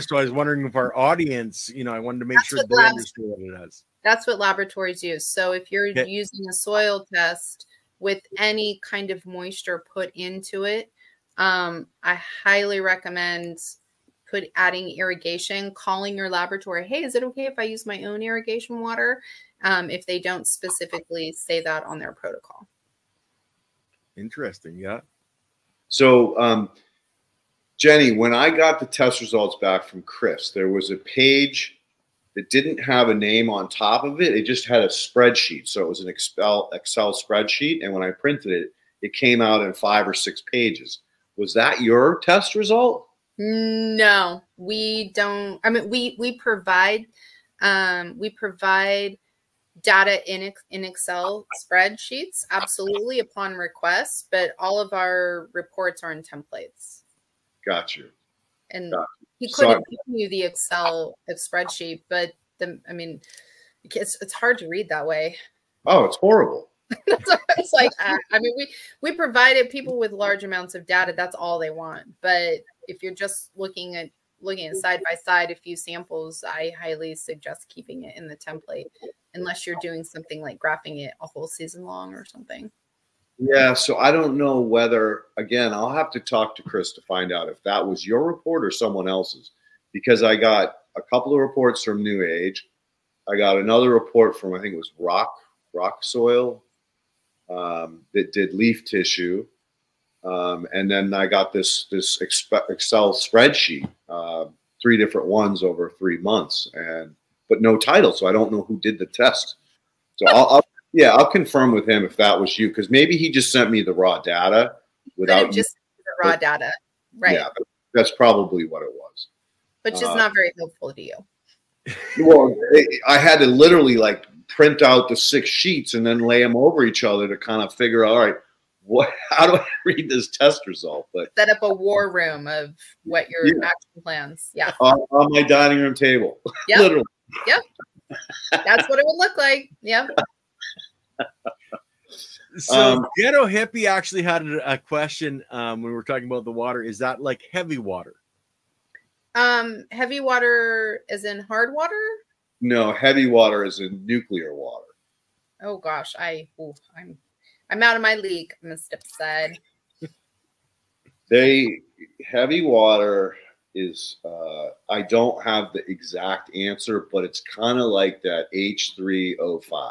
So I was wondering if our audience, you know, I wanted to make That's sure they labs- understood what it does. That's what laboratories use. So if you're Okay. using a soil test with any kind of moisture put into it, um, I highly recommend put adding irrigation, calling your laboratory, hey, is it okay if I use my own irrigation water? Um, if they don't specifically say that on their protocol. Interesting. Yeah. So, um, Jenny, when I got the test results back from Chris, there was a page that didn't have a name on top of it. It just had a spreadsheet. So it was an Excel Excel spreadsheet, and when I printed it, it came out in five or six pages. Was that your test result? No, we don't. I mean, we we provide um, we provide data in in Excel spreadsheets, absolutely upon request. But all of our reports are in templates, Got you. and Gotcha. he So- couldn't give you the Excel spreadsheet. But the, I mean, it's it's hard to read that way. Oh, it's horrible. It's like I, I mean we we provided people with large amounts of data that's all they want but if you're just looking at looking at side by side a few samples i highly suggest keeping it in the template unless you're doing something like graphing it a whole season long or something Yeah, so I don't know whether again, I'll have to talk to Chris to find out if that was your report or someone else's because I got a couple of reports from New Age. I got another report from I think it was Rock Rock Soil um, that did leaf tissue, um, and then I got this this Excel spreadsheet, uh, three different ones over three months, and but no title, so I don't know who did the test. So I'll, I'll yeah, I'll confirm with him if that was you because maybe he just sent me the raw data without. just the raw data right Yeah, that's probably what it was. which is uh, not very helpful to you Well, I had to literally like print out the six sheets and then lay them over each other to kind of figure out, all right, what? How do I read this test result? But set up a war room of what your Yeah. action plans yeah on, on my dining room table, Yep. literally. Yep. That's what it would look like yeah So Um, Ghetto Hippie actually had a, a question um, when we were talking about the water. Is that like heavy water? Um, heavy water is in hard water. No, heavy water is in nuclear water. Oh gosh, I ooh, I'm I'm out of my league. I'm step aside. They heavy water is uh, I don't have the exact answer, but it's kind of like that H3O5.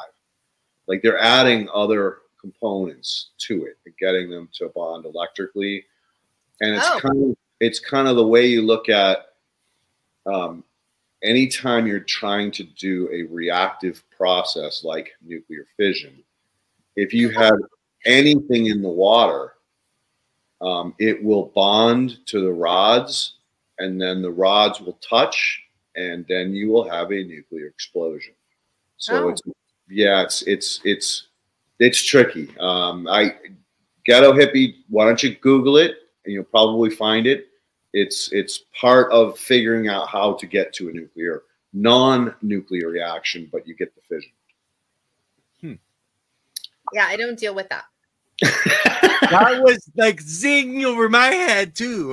Like they're adding other components to it, and getting them to bond electrically, and it's Oh. kind of it's kind of the way you look at um, anytime you're trying to do a reactive process like nuclear fission. If you have anything in the water, um, it will bond to the rods, and then the rods will touch, and then you will have a nuclear explosion. So Oh. it's yeah, it's it's it's it's tricky. Um, I ghetto hippie. Why don't you Google it, and you'll probably find it. It's it's part of figuring out how to get to a nuclear non-nuclear reaction, but you get the fission. Yeah, I don't deal with that. That was like zing over my head too.